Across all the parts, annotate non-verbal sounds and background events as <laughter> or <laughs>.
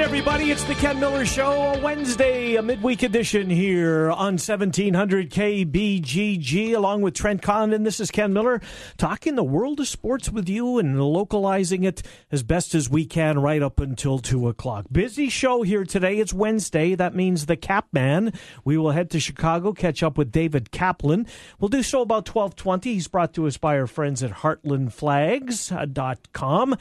Everybody. It's the Ken Miller Show, a Wednesday, a midweek edition here on 1700 KBGG, along with Trent Condon. This is Ken Miller talking the world of sports with you and localizing it as best as we can right up until 2 o'clock. Busy show here today. It's Wednesday. That means the Cap Man. We will head to Chicago, catch up with David Kaplan. We'll do so about 1220. He's brought to us by our friends at heartlandflags.com.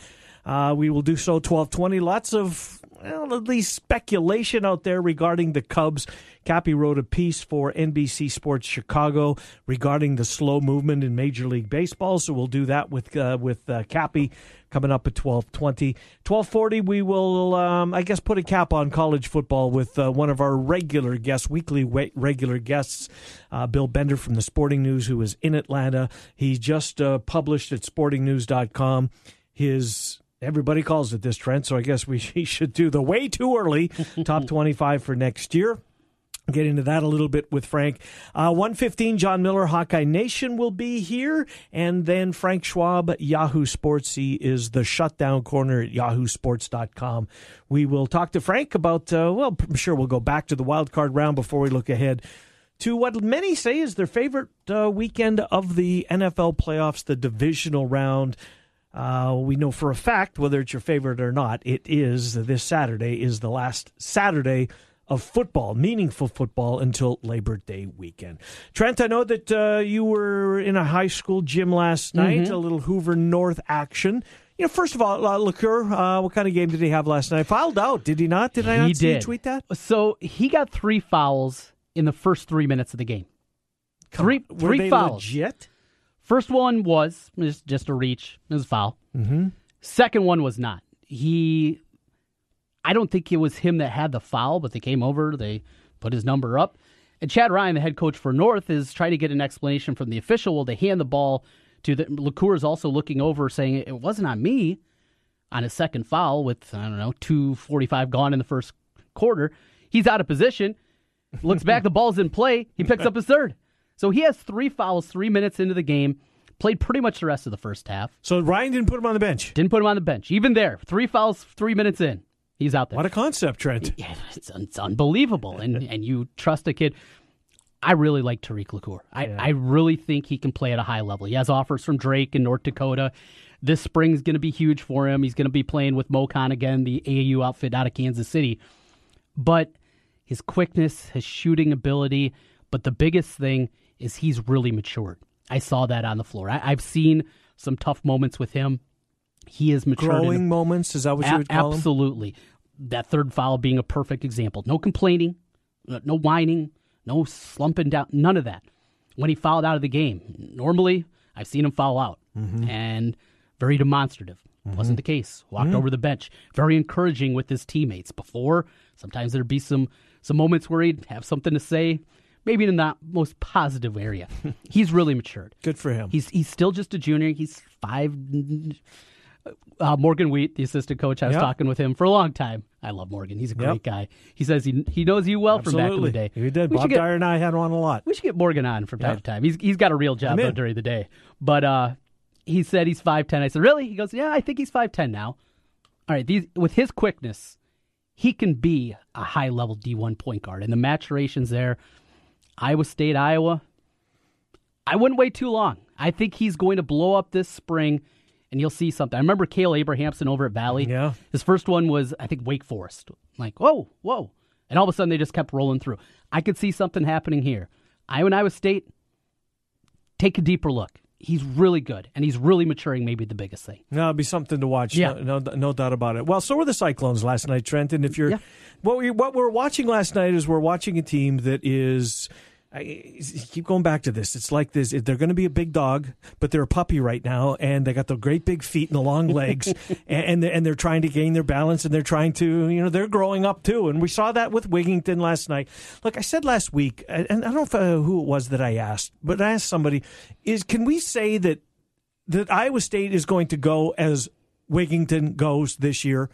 Uh, we will do so 1220. Lots of, well, at least speculation out there regarding the Cubs. Cappy wrote a piece for NBC Sports Chicago regarding the slow movement in Major League Baseball. So we'll do that with uh, with uh, Cappy coming up at 1220. 1240, we will, um, I guess, put a cap on college football with uh, one of our regular guests, weekly regular guests, uh, Bill Bender from the Sporting News, who is in Atlanta. He just uh, published at sportingnews.com his Everybody calls it this, Trent, so I guess we <laughs> should do the way too early top <laughs> 25 for next year. Get into that a little bit with Frank. Uh, 115, John Miller, Hawkeye Nation will be here. And then Frank Schwab, Yahoo Sports. He is the shutdown corner at yahoosports.com. We will talk to Frank about, uh, well, I'm sure we'll go back to the wild card round before we look ahead to what many say is their favorite uh, weekend of the NFL playoffs, the divisional round. Uh, we know for a fact, whether it's your favorite or not, it is this Saturday is the last Saturday of football, meaningful football, until Labor Day weekend. Trent, I know that uh, you were in a high school gym last night, mm-hmm. a little Hoover North action. You know, first of all, uh, Lacour, uh, what kind of game did he have last night? Fouled out, did he not? Did I not see did. tweet that? So he got three fouls in the first three minutes of the game. Come three, on. three fouls. Legit? First one was just, just a reach. It was a foul. Mm-hmm. Second one was not. He, I don't think it was him that had the foul, but they came over, they put his number up. And Chad Ryan, the head coach for North, is trying to get an explanation from the official. Well, they hand the ball to the Lacour is also looking over, saying it wasn't on me on his second foul with I don't know two forty five gone in the first quarter. He's out of position. Looks back, the ball's in play. He picks up his third. So he has three fouls three minutes into the game. Played pretty much the rest of the first half. So Ryan didn't put him on the bench. Didn't put him on the bench. Even there, three fouls, three minutes in, he's out there. What a concept, Trent. <laughs> Yeah, it's, it's unbelievable. and and you trust a kid. I really like Tariq Lacour. I, Yeah. I really think he can play at a high level. He has offers from Drake and North Dakota. This spring is going to be huge for him. He's going to be playing with MoKan again, the AAU outfit out of Kansas City. But his quickness, his shooting ability, but the biggest thing is he's really matured. I saw that on the floor. I, I've seen some tough moments with him. He is matured. in Growing moments, is that what you would call absolutely. That third foul being a perfect example. No complaining, uh, no whining, no slumping down, none of that. When he fouled out of the game, normally I've seen him foul out Mm-hmm. and very demonstrative. Wasn't the case. Walked Mm-hmm. over the bench. Very encouraging with his teammates. Before, sometimes there'd be some some moments where he'd have something to say, maybe in the most positive area. <laughs> He's really matured. Good for him. He's he's still just a junior. He's five. Uh, Morgan Wheat, the assistant coach, I was Yep. talking with him for a long time. I love Morgan. He's a great Yep. guy. He says he he knows you well from back in the day. He did. We Bob get, Dyer and I had one a lot. we should get Morgan on from time Yeah. to time. He's he's got a real job though during the day. But uh, he said he's five ten. I said really? He goes, yeah, I think he's five ten now. All right, these with his quickness, he can be a high level D one point guard, and the maturations there. Iowa State, Iowa. I wouldn't wait too long. I think he's going to blow up this spring, and you'll see something. I remember Cale Abrahamson over at Valley. Yeah. His first one was, I think, Wake Forest. Like, whoa, whoa. And all of a sudden, they just kept rolling through. I could see something happening here. Iowa and Iowa State, take a deeper look. He's really good, and he's really maturing, maybe the biggest thing. No, it'd be something to watch. Yeah. No, no, no doubt about it. Well, so were the Cyclones last night, Trent. And if you're, Yeah. what we what we're watching last night is we're watching a team that is. I keep going back to this. It's like this. They're going to be a big dog, but they're a puppy right now, and they got the great big feet and the long legs, <laughs> and and they're, trying to gain their balance, and they're trying to, you know, they're growing up too. And we saw that with Wigginton last night. Look, I said last week, and I don't know uh, who it was that I asked, but I asked somebody, is can we say that that Iowa State is going to go as Wigginton goes this year.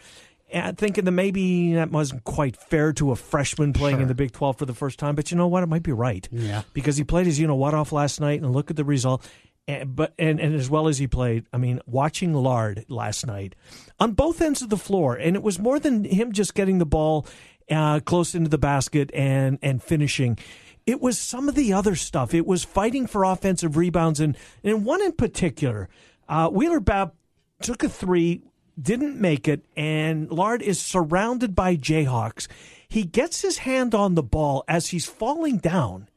Thinking that maybe that wasn't quite fair to a freshman playing in the Big 12 for the first time. But you know what? It might be right. Yeah. Because he played his, you know, what off last night and look at the result. And, but and, and as well as he played, I mean, watching Lard last night on both ends of the floor, and it was more than him just getting the ball uh, close into the basket and and finishing. It was some of the other stuff. It was fighting for offensive rebounds, and and one in particular, uh, Weiler-Babb took a three, didn't make it, and Lard is surrounded by Jayhawks. He gets his hand on the ball as he's falling down.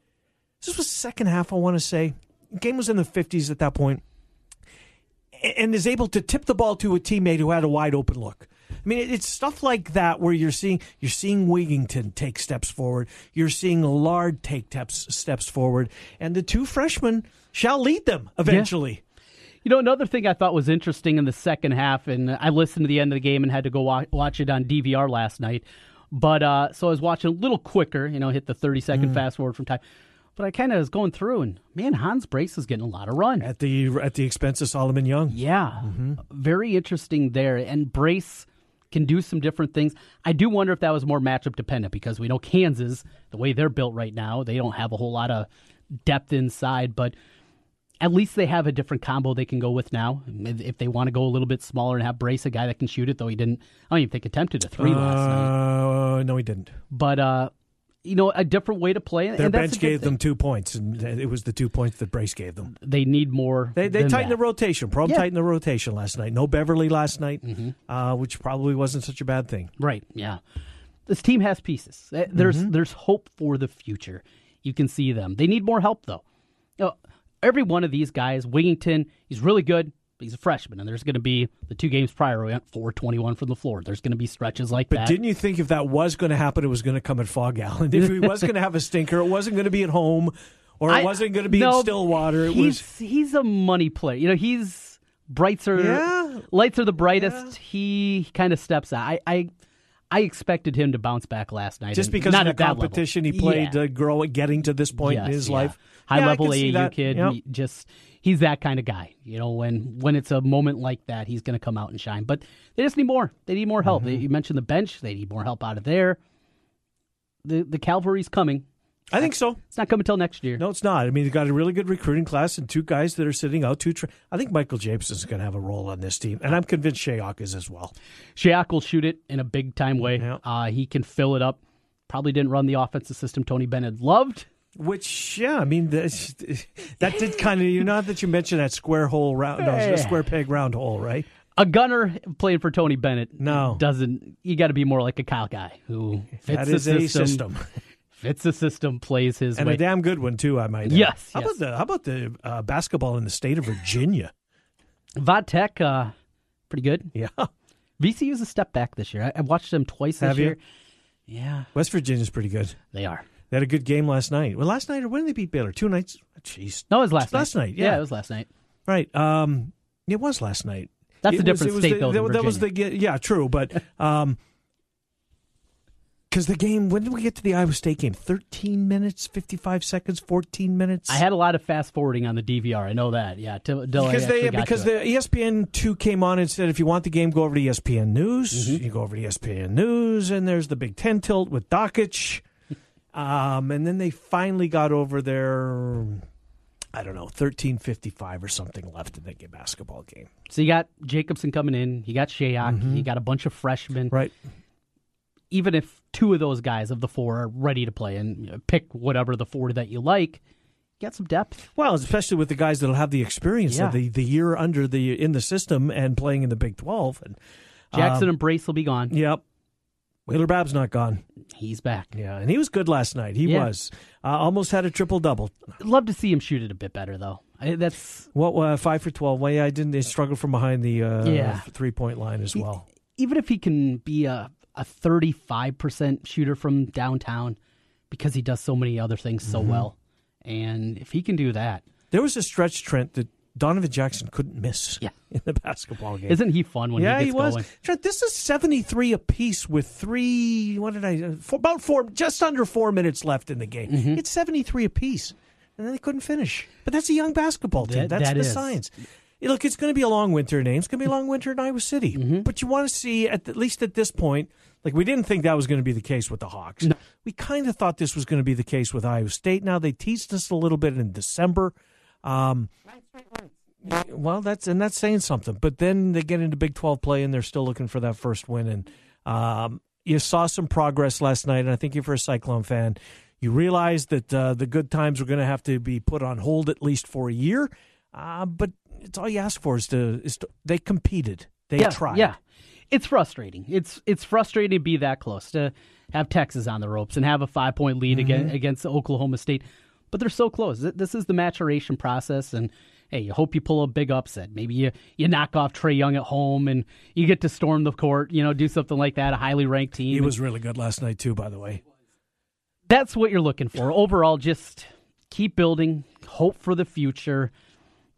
This was second half, I want to say. Game was in the 50s at that point, and is able to tip the ball to a teammate who had a wide open look. I mean, it's stuff like that where you're seeing you're seeing Wigginton take steps forward, you're seeing Lard take steps steps forward, and the two freshmen shall lead them eventually. You know, another thing I thought was interesting in the second half, and I listened to the end of the game and had to go watch, watch it on DVR last night. But uh, so I was watching a little quicker, you know, hit the 30 second fast forward from time. But I kind of was going through, and man, Hans Brase is getting a lot of run. At the at the expense of Solomon Young. Yeah, very interesting there. And Brase can do some different things. I do wonder if that was more matchup dependent because we know Kansas, the way they're built right now, they don't have a whole lot of depth inside, but at least they have a different combo they can go with now. If they want to go a little bit smaller and have Brase, a guy that can shoot it, though he didn't, I don't even think attempted a three last night. Uh, no, he didn't. But, uh, you know, a different way to play. Their and that's a bench gave them two points, and it was the two points that Brase gave them. They need more. They they tightened that. the rotation. Prohm Yeah. tightened the rotation last night. No Beverly last night, Mm-hmm. uh, which probably wasn't such a bad thing. Right. Yeah. This team has pieces. Uh, There's Mm-hmm. there's hope for the future. You can see them. They need more help though. You know, every one of these guys, Wigginton, he's really good. but He's a freshman, and there's going to be the two games prior we went four twenty one from the floor. There's going to be stretches like But that. didn't you think if that was going to happen, it was going to come at Phog Allen? <laughs> If he was going to have a stinker, it wasn't going to be at home, or it I- wasn't going to be no, in Stillwater. It he's was. he's a money player. You know, he's brights are Yeah. lights are the brightest. He kind of steps out. I, I I expected him to bounce back last night. Just because not of the competition he played Yeah. to grow getting to this point in his yeah. life. High Yeah, level AAU kid. Yep. he Just he's that kind of guy. You know, when when it's a moment like that, he's going to come out and shine. But they just need more. They need more help. Mm-hmm. You mentioned the bench. They need more help out of there. The the cavalry's coming. I think so. It's not coming till next year. No, it's not. I mean, they've got a really good recruiting class and two guys that are sitting out. Two, tra- I think Michael Jameson's going to have a role on this team, and I'm convinced Shayok is as well. Shayok will shoot it in a big time way. Yeah. Uh, he can fill it up. Probably didn't run the offensive system Tony Bennett loved. Which, yeah, I mean, that's- <laughs> that did kind of. You know that you mentioned that square hole round, no, square peg round hole, right? A gunner playing for Tony Bennett No. doesn't. You got to be more like a Kyle Guy who fits That the system, a system, <laughs> fits the system, plays his and way. a damn good one too. I might. add. Yes, How yes. about the How about the uh, basketball in the state of Virginia? Vodtech, uh, pretty good. Yeah, VCU's a step back this year. I, I've watched them twice this Have you? year. Yeah, West Virginia's pretty good. they are. They had a good game last night. Well, last night or when did they beat Baylor? Two nights. Jeez. No, it was last night. Last night, yeah. it was last night. Right. Um, it was last night. That's It a different was state, the- though. That, that was the yeah, true, but um, because the game. When did we get to the Iowa State game? Thirteen minutes, fifty-five seconds, fourteen minutes. I had a lot of fast forwarding on the DVR. I know that. Yeah, till, till because they because the it. ESPN two came on and said if you want the game, go over to ESPN News. Mm-hmm. You go over to ESPN News, and there's the Big Ten tilt with Dakich. <laughs> Um, and then they finally got over their, I don't know, thirteen fifty-five or something left in the basketball game. So you got Jacobson coming in. You got Shayok. You got a bunch of freshmen. Right. Even if two of those guys of the four are ready to play and you know, pick whatever the four that you like, get some depth. Well, especially with the guys that'll have the experience Yeah. of the, the year under the in the system and playing in the Big Twelve. And Jackson um, and Brase will be gone. yep, Weiler-Babb's not gone. He's back. Yeah, and he was good last night. He Yeah. was uh, almost had a triple double. Love to see him shoot it a bit better, though. I, that's What uh, five for twelve? Well, yeah, I didn't. They struggled from behind the uh, Yeah. three point line as well. even if he can be a a thirty five percent shooter from downtown, because he does so many other things so Mm-hmm. well, and if he can do that, There was a stretch, Trent, that Donovan Jackson couldn't miss. Yeah. <laughs> in the basketball game. isn't he fun when yeah, he he, was. going? Trent, this is seventy three apiece with three. What did I? uh, Four, about four, just under four minutes left in the game. Mm-hmm. It's seventy three apiece, and then they couldn't finish. But that's a young basketball team. That- that's that the is. science. Look, it's going to be a long winter in Ames. It's going to be a long winter in Iowa City. Mm-hmm. But you want to see, at, the, at least at this point, like we didn't think that was going to be the case with the Hawks. We kind of thought this was going to be the case with Iowa State. Now they teased us a little bit in December. Um, well, that's and that's saying something. But then they get into Big Twelve play, and they're still looking for that first win. And um, you saw some progress last night, and I think if you're a Cyclone fan, you realize that uh, the good times are going to have to be put on hold at least for a year. Uh, but it's all you ask for is to is to, they competed, they yeah, tried. Yeah, it's frustrating. It's it's frustrating to be that close to have Texas on the ropes and have a five point lead Mm-hmm. against, against Oklahoma State, but they're so close. This is the maturation process, and hey, you hope you pull a big upset. Maybe you you knock off Trae Young at home and you get to storm the court. You know, do something like that. A highly ranked team. He was really good last night too. By the way, that's what you're looking for. Overall, just keep building, hope for the future.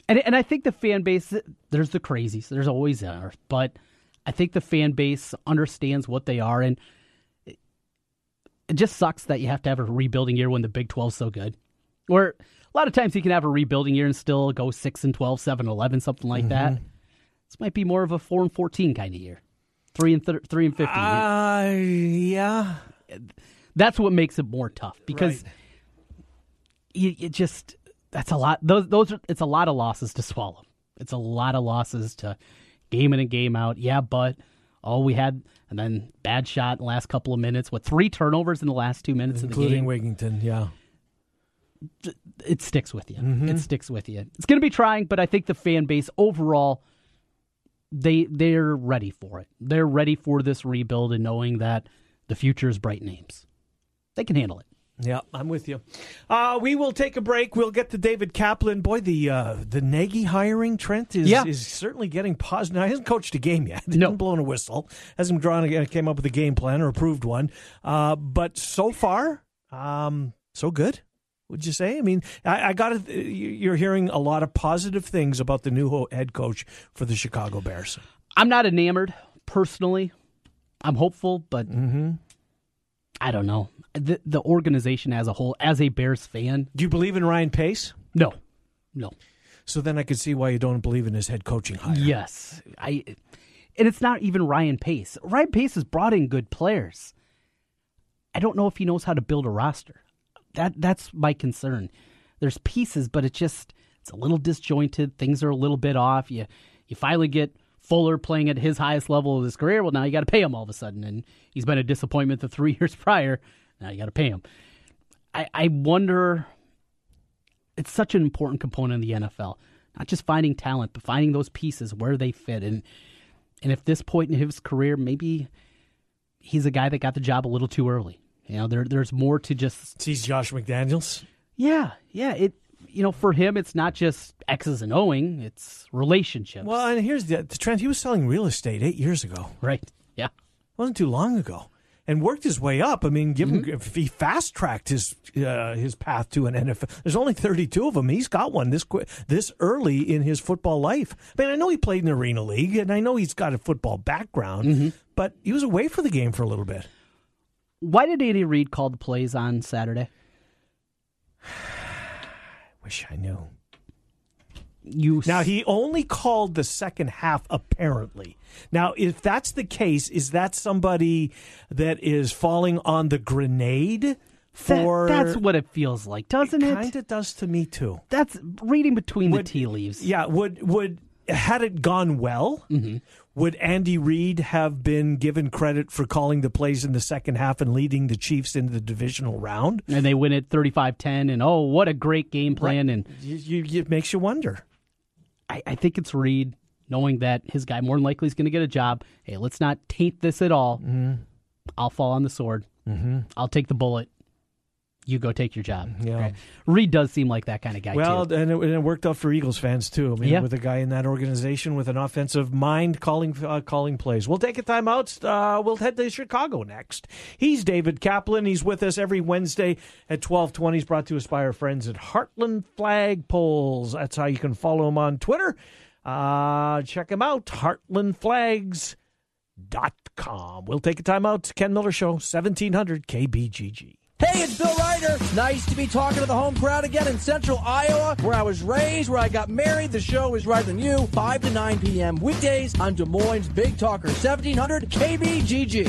And and I think the fan base there's the crazies. There's always are, but I think the fan base understands what they are and it, it just sucks that you have to have a rebuilding year when the Big 12's so good. Where a lot of times you can have a rebuilding year and still go 6 and 12, 7 and 11, something like that. This might be more of a 4 and 14 kind of year. 3 and th- 3 and 15. uh, yeah, that's what makes it more tough because Right. you, you just that's a lot those those are, it's a lot of losses to swallow. It's a lot of losses to game in and game out. Yeah but oh we had and then bad shot in the last couple of minutes. With three turnovers in the last two minutes of the game? including game? Wigginton. Yeah, it sticks with you. Mm-hmm. it sticks with you. It's going to be trying but i think the fan base overall they they're ready for it. They're ready for this rebuild and knowing that the future is bright names. They can handle it Yeah, I'm with you. Uh, we will take a break. We'll get to David Kaplan. Boy, the uh, the Nagy hiring Trent is Yeah. is certainly getting positive. Now, he hasn't coached a game yet. <laughs> He No. hasn't blown a whistle. Hasn't drawn a, came up with a game plan or approved one. Uh, but so far, um, so good. Would you say? I mean, I, I got. You're hearing a lot of positive things about the new head coach for the Chicago Bears. I'm not enamored personally. I'm hopeful, but Mm-hmm. I don't know. The the organization as a whole, as a Bears fan, Do you believe in Ryan Pace? no, no. So then I could see why you don't believe in his head coaching hire. Yes, I. And it's not even Ryan Pace. Ryan Pace has brought in good players. I don't know if he knows how to build a roster. That that's my concern. There's pieces, but it just it's a little disjointed. Things are a little bit off. You you finally get Fuller playing at his highest level of his career. Well, now you got to pay him all of a sudden, and he's been a disappointment the three <laughs> years prior. Now you got to pay him. I, I wonder. It's such an important component in the NFL, not just finding talent, but finding those pieces where they fit. And and if this point in his career, maybe he's a guy that got the job a little too early. You know, there there's more to just Sees Josh McDaniels. yeah, yeah. It you know, for him, it's not just X's and Oing; it's relationships. Well, and here's the, the trend. He was selling real estate eight years ago. right? Yeah, It wasn't too long ago, and worked his way up. I mean, give him Mm-hmm. if he fast tracked his uh, his path to an NFL. There's only 32 of them. He's got one this this early in his football life. I mean, I know he played in the Arena League, and I know he's got a football background, Mm-hmm. but he was away for the game for a little bit. Why did Andy Reid call the plays on Saturday? <sighs> I Wish I knew. You Now he only called the second half apparently. Now if that's the case, is that somebody that is falling on the grenade for that, that's what it feels like, doesn't it? kind of does to me too. That's reading between Would- the tea leaves. Yeah, would would had it gone well, mm-hmm. would Andy Reid have been given credit for calling the plays in the second half and leading the Chiefs into the divisional round? And they win it 35-10 and oh, what a great game plan and You, you, it makes you wonder. I, I think it's Reid knowing that his guy more than likely is going to get a job. Hey, let's not taint this at all. Mm-hmm. I'll fall on the sword. Mm-hmm. I'll take the bullet. You go take your job. Yeah. Reid does seem like that kind of guy Well, too. and it, and it worked out for Eagles fans too. I mean, Yeah. with a guy in that organization with an offensive mind calling uh, calling plays. We'll take a timeout. Uh, we'll head to Chicago next. He's David Kaplan. He's with us every Wednesday at twelve twenty. He's brought to us by our friends at Heartland Flag Poles. That's how you can follow him on Twitter. Uh, check him out, heartlandflags.com. We'll take a timeout. Ken Miller Show, seventeen hundred KBGG. Hey, it's Bill Ryder. Nice to be talking to the home crowd again in central Iowa, where I was raised, where I got married. The show is right than you, 5 to 9 p.m. weekdays on Des Moines Big Talker, 1700 KBGG.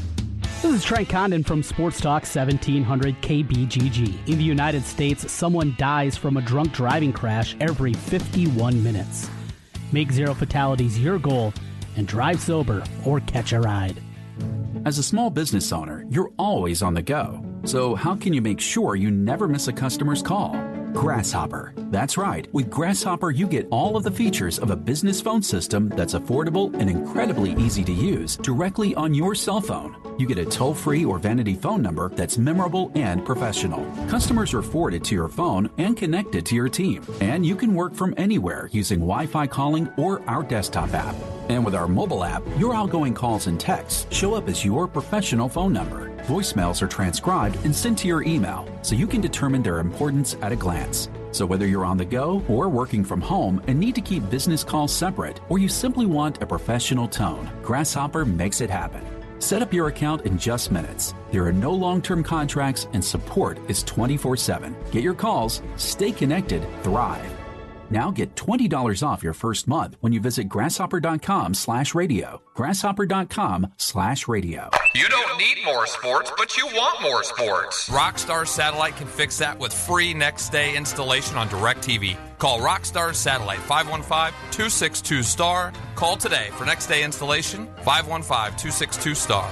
This is Trent Condon from Sports Talk 1700 KBGG. In the United States, someone dies from a drunk driving crash every 51 minutes. Make zero fatalities your goal and drive sober or catch a ride. As a small business owner, you're always on the go. So, how can you make sure you never miss a customer's call? Grasshopper. That's right. With Grasshopper, you get all of the features of a business phone system that's affordable and incredibly easy to use directly on your cell phone. You get a toll free or vanity phone number that's memorable and professional. Customers are forwarded to your phone and connected to your team. And you can work from anywhere using Wi Fi calling or our desktop app. And with our mobile app, your outgoing calls and texts show up as your professional phone number. Voicemails are transcribed and sent to your email, so you can determine their importance at a glance. So whether you're on the go or working from home and need to keep business calls separate, or you simply want a professional tone, Grasshopper makes it happen. Set up your account in just minutes. There are no long term contracts and support is 24 7. Get your calls, stay connected, thrive. Now get $20 off your first month when you visit grasshopper.com slash radio. Grasshopper.com slash radio. You don't need more sports, but you want more sports. Rockstar Satellite can fix that with free next day installation on DirecTV. Call Rockstar Satellite 515 262 STAR. Call today for next day installation 515 262 STAR.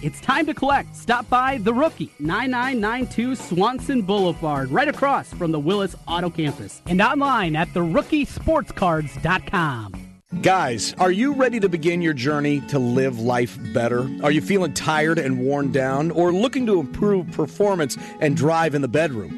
It's time to collect. Stop by The Rookie, 9992 Swanson Boulevard, right across from the Willis Auto Campus, and online at therookiesportscards.com. Guys, are you ready to begin your journey to live life better? Are you feeling tired and worn down, or looking to improve performance and drive in the bedroom?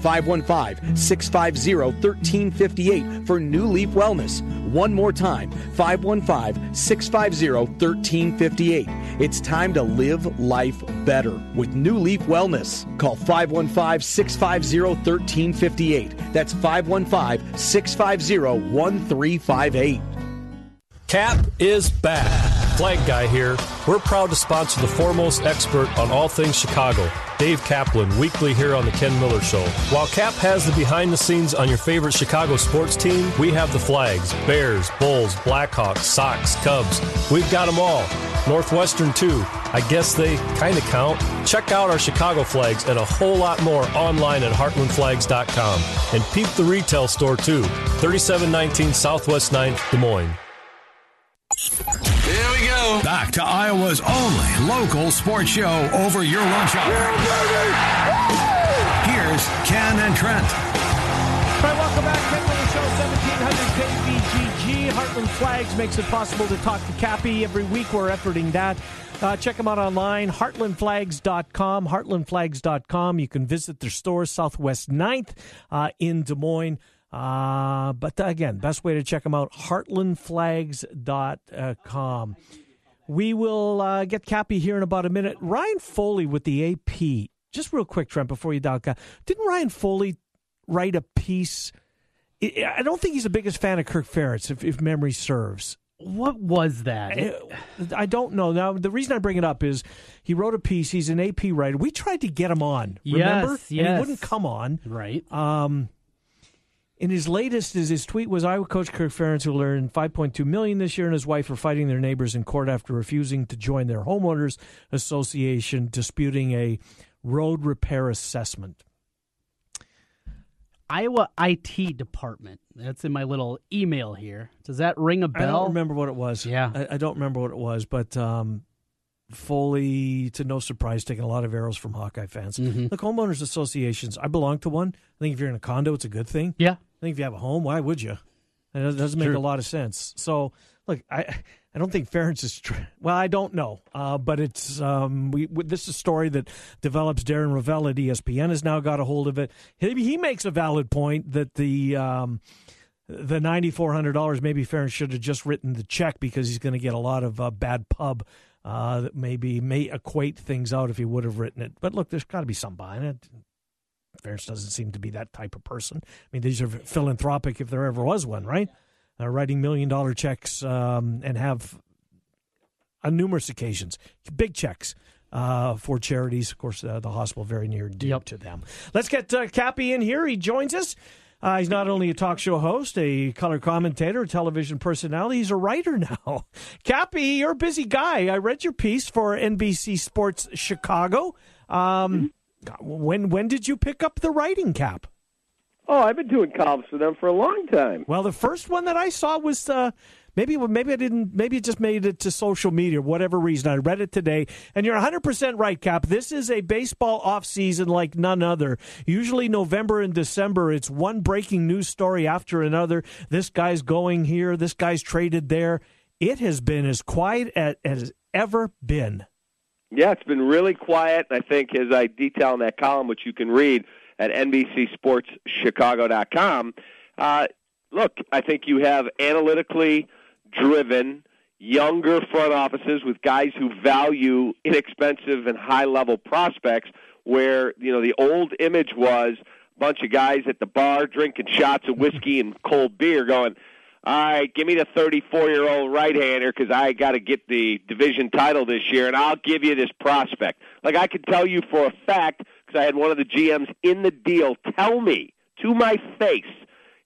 515 650 1358 for New Leaf Wellness. One more time 515 650 1358. It's time to live life better with New Leaf Wellness. Call 515 650 1358. That's 515 650 1358. Cap is back. Flag Guy here. We're proud to sponsor the foremost expert on all things Chicago, Dave Kaplan, weekly here on The Ken Miller Show. While Cap has the behind the scenes on your favorite Chicago sports team, we have the flags Bears, Bulls, Blackhawks, Sox, Cubs. We've got them all. Northwestern, too. I guess they kind of count. Check out our Chicago flags and a whole lot more online at heartlandflags.com. And peep the retail store, too. 3719 Southwest 9th, Des Moines. Here we go. Back to Iowa's only local sports show over your lunch hour. Here's Ken and Trent. All right, welcome back. Ken Miller Show, 1700 KBGG. Heartland Flags makes it possible to talk to Cappy every week. We're efforting that. Uh, check them out online, heartlandflags.com, heartlandflags.com. You can visit their store, Southwest 9th uh, in Des Moines. Uh, but again, best way to check them out, heartlandflags.com. We will uh, get Cappy here in about a minute. Ryan Foley with the AP. Just real quick, Trent, before you dial. Didn't Ryan Foley write a piece? I don't think he's the biggest fan of Kirk Ferentz, if, if memory serves. What was that? I, I don't know. Now, the reason I bring it up is he wrote a piece. He's an AP writer. We tried to get him on, remember? Yes, yes. And he wouldn't come on. Right. Um, in his latest, is his tweet was Iowa coach Kirk Ferentz, who earned 5.2 million this year, and his wife are fighting their neighbors in court after refusing to join their homeowners association, disputing a road repair assessment. Iowa IT department. That's in my little email here. Does that ring a bell? I don't remember what it was. Yeah, I, I don't remember what it was, but um, Foley, to no surprise, taking a lot of arrows from Hawkeye fans. Mm-hmm. Look, homeowners associations. I belong to one. I think if you're in a condo, it's a good thing. Yeah. I think if you have a home, why would you? And it doesn't make True. a lot of sense. So, look, I I don't think Ferentz is. Tr- well, I don't know, uh, but it's um, we, we. This is a story that develops. Darren Rovell at ESPN has now got a hold of it. He, he makes a valid point that the. Um, the ninety four hundred dollars, maybe Ferentz should have just written the check because he's going to get a lot of uh, bad pub uh, that maybe may equate things out if he would have written it. But look, there's got to be some behind it. Ferris doesn't seem to be that type of person. I mean, these are philanthropic if there ever was one, right? Uh, writing million dollar checks um, and have on numerous occasions big checks. Uh, for charities, of course, uh, the hospital very near dear Yep. to them. Let's get uh, Cappy in here. He joins us. Uh, he's not only a talk show host, a color commentator, a television personality, he's a writer now. <laughs> Cappy, you're a busy guy. I read your piece for NBC Sports Chicago. Um, When when did you pick up the writing cap? Oh, I've been doing columns for them for a long time. Well, the first one that I saw was uh, maybe maybe I didn't maybe it just made it to social media, whatever reason. I read it today, and you're 100 percent right, Cap. This is a baseball offseason like none other. Usually November and December, it's one breaking news story after another. This guy's going here, this guy's traded there. It has been as quiet as, as ever been. Yeah, it's been really quiet. I think, as I detail in that column, which you can read at NBCSportsChicago.com. Uh, look, I think you have analytically driven younger front offices with guys who value inexpensive and high level prospects where you know the old image was a bunch of guys at the bar drinking shots of whiskey and <laughs> cold beer going all right, give me the 34 year old right hander because I got to get the division title this year, and I'll give you this prospect. Like I could tell you for a fact because I had one of the GMs in the deal tell me to my face.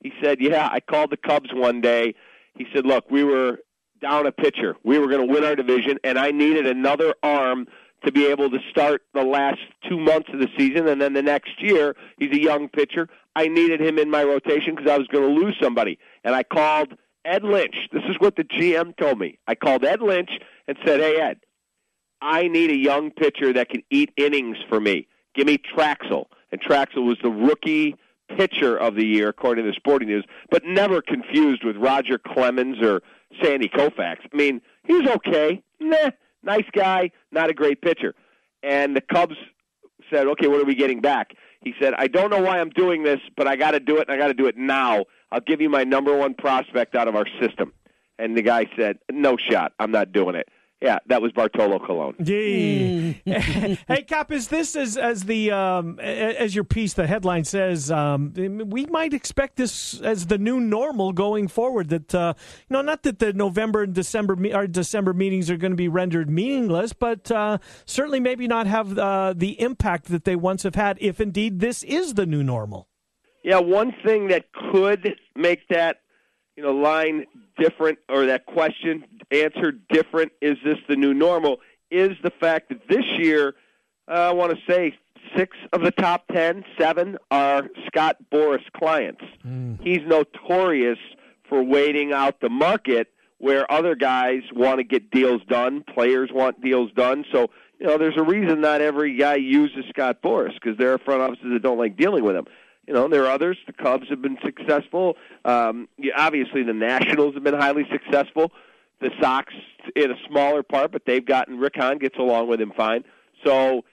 He said, "Yeah, I called the Cubs one day." He said, "Look, we were down a pitcher. We were going to win our division, and I needed another arm." To be able to start the last two months of the season, and then the next year, he's a young pitcher. I needed him in my rotation because I was going to lose somebody. And I called Ed Lynch. This is what the GM told me. I called Ed Lynch and said, Hey, Ed, I need a young pitcher that can eat innings for me. Give me Trachsel. And Trachsel was the rookie pitcher of the year, according to the Sporting News, but never confused with Roger Clemens or Sandy Koufax. I mean, he was okay. Nah, nice guy, not a great pitcher. And the Cubs said, okay, what are we getting back? He said, I don't know why I'm doing this, but I got to do it, and I got to do it now. I'll give you my number one prospect out of our system. And the guy said, no shot. I'm not doing it. Yeah, that was Bartolo Colon. Gee. <laughs> hey, Cap, is this as as the um, as your piece, the headline says, um, we might expect this as the new normal going forward. That uh, you know, not that the November and December me- or December meetings are going to be rendered meaningless, but uh, certainly maybe not have uh, the impact that they once have had. If indeed this is the new normal. Yeah, one thing that could make that you know line different or that question answered different is this the new normal is the fact that this year uh, I want to say six of the top ten, seven are Scott Boras clients. He's notorious for waiting out the market where other guys want to get deals done, players want deals done. So, you know, there's a reason not every guy uses Scott Boras because there are front offices that don't like dealing with him. You know, there are others. The Cubs have been successful. Um, obviously, the Nationals have been highly successful. The Sox in a smaller part, but they've gotten Rick Hahn gets along with him fine. So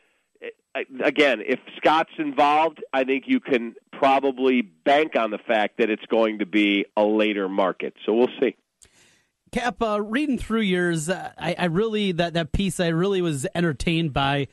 eh, again, if Scott's involved, I think you can probably bank on the fact that it's going to be a later market. So we'll see. Cap, uh, reading through yours, uh, I, I really that that piece I really was entertained by.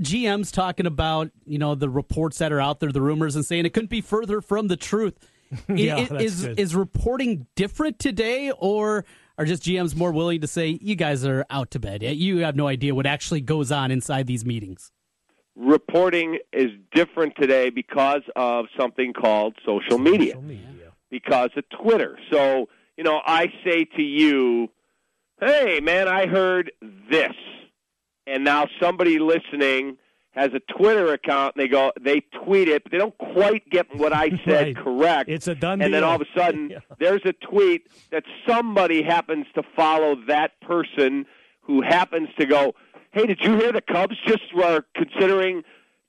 GM's talking about you know the reports that are out there, the rumors, and saying it couldn't be further from the truth. <laughs> yeah, is is, is reporting different today, or are just GMs more willing to say you guys are out to bed? You have no idea what actually goes on inside these meetings. Reporting is different today because of something called social media, social media. because of Twitter. So you know, I say to you, "Hey, man, I heard this." And now somebody listening has a Twitter account and they go they tweet it, but they don't quite get what I <laughs> said right. correct. It's a done And deal. then all of a sudden <laughs> yeah. there's a tweet that somebody happens to follow that person who happens to go, Hey, did you hear the Cubs just were considering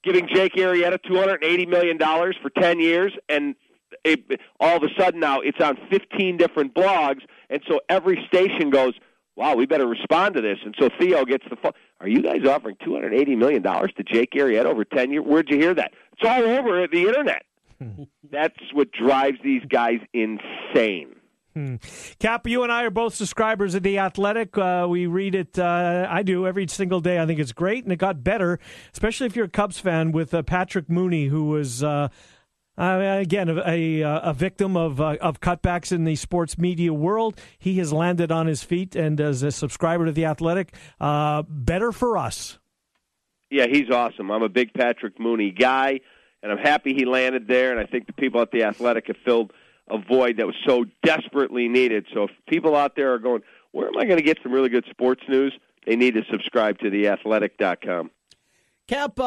giving Jake Arrieta two hundred and eighty million dollars for ten years and it, all of a sudden now it's on 15 different blogs, and so every station goes, wow, we better respond to this. And so Theo gets the phone. Are you guys offering two hundred eighty million dollars to Jake Arrieta over ten years? Where'd you hear that? It's all over the internet. That's what drives these guys insane. Hmm. Cap, you and I are both subscribers of The Athletic. Uh, we read it, uh, I do, every single day. I think it's great, and it got better, especially if you're a Cubs fan, with uh, Patrick Mooney, who was. Uh, uh, again, a, a, a victim of uh, of cutbacks in the sports media world. He has landed on his feet, and as a subscriber to the Athletic, uh, better for us. Yeah, he's awesome. I'm a big Patrick Mooney guy, and I'm happy he landed there. And I think the people at the Athletic have filled a void that was so desperately needed. So if people out there are going, where am I going to get some really good sports news? They need to subscribe to theathletic.com. Cap,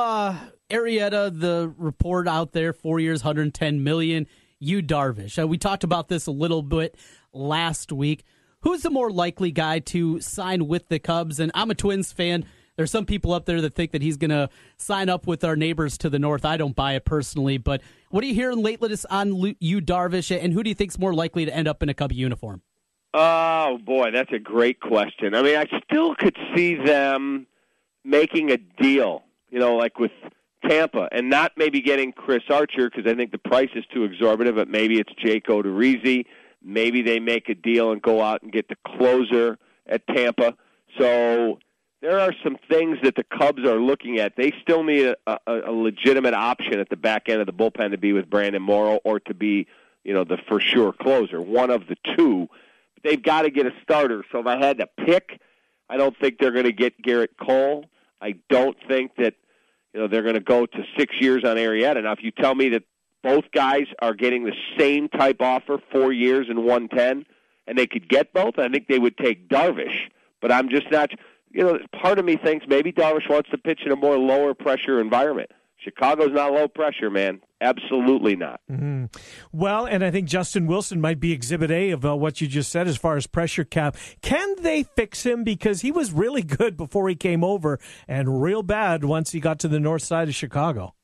Arrieta, the report out there, four years, 110 million. Yu Darvish. Uh, we talked about this a little bit last week. Who's the more likely guy to sign with the Cubs? And I'm a Twins fan. There's some people up there that think that he's going to sign up with our neighbors to the north. I don't buy it personally, but what are you hearing lately on you Darvish, and who do you think's more likely to end up in a Cub uniform? Oh boy, that's a great question. I mean, I still could see them making a deal. You know, like with Tampa, and not maybe getting Chris Archer because I think the price is too exorbitant. But maybe it's Jake Odorizzi. Maybe they make a deal and go out and get the closer at Tampa. So there are some things that the Cubs are looking at. They still need a, a, a legitimate option at the back end of the bullpen to be with Brandon Morrow or to be, you know, the for sure closer. One of the two. But They've got to get a starter. So if I had to pick, I don't think they're going to get Gerrit Cole. I don't think that you know they're going to go to six years on Arrieta. Now, if you tell me that both guys are getting the same type offer, four years and one ten, and they could get both, I think they would take Darvish. But I'm just not. You know, part of me thinks maybe Darvish wants to pitch in a more lower pressure environment. Chicago's not low pressure, man. Absolutely not. Mm-hmm. Well, and I think Justin Wilson might be exhibit A of uh, what you just said as far as pressure cap. Can they fix him? Because he was really good before he came over and real bad once he got to the north side of Chicago.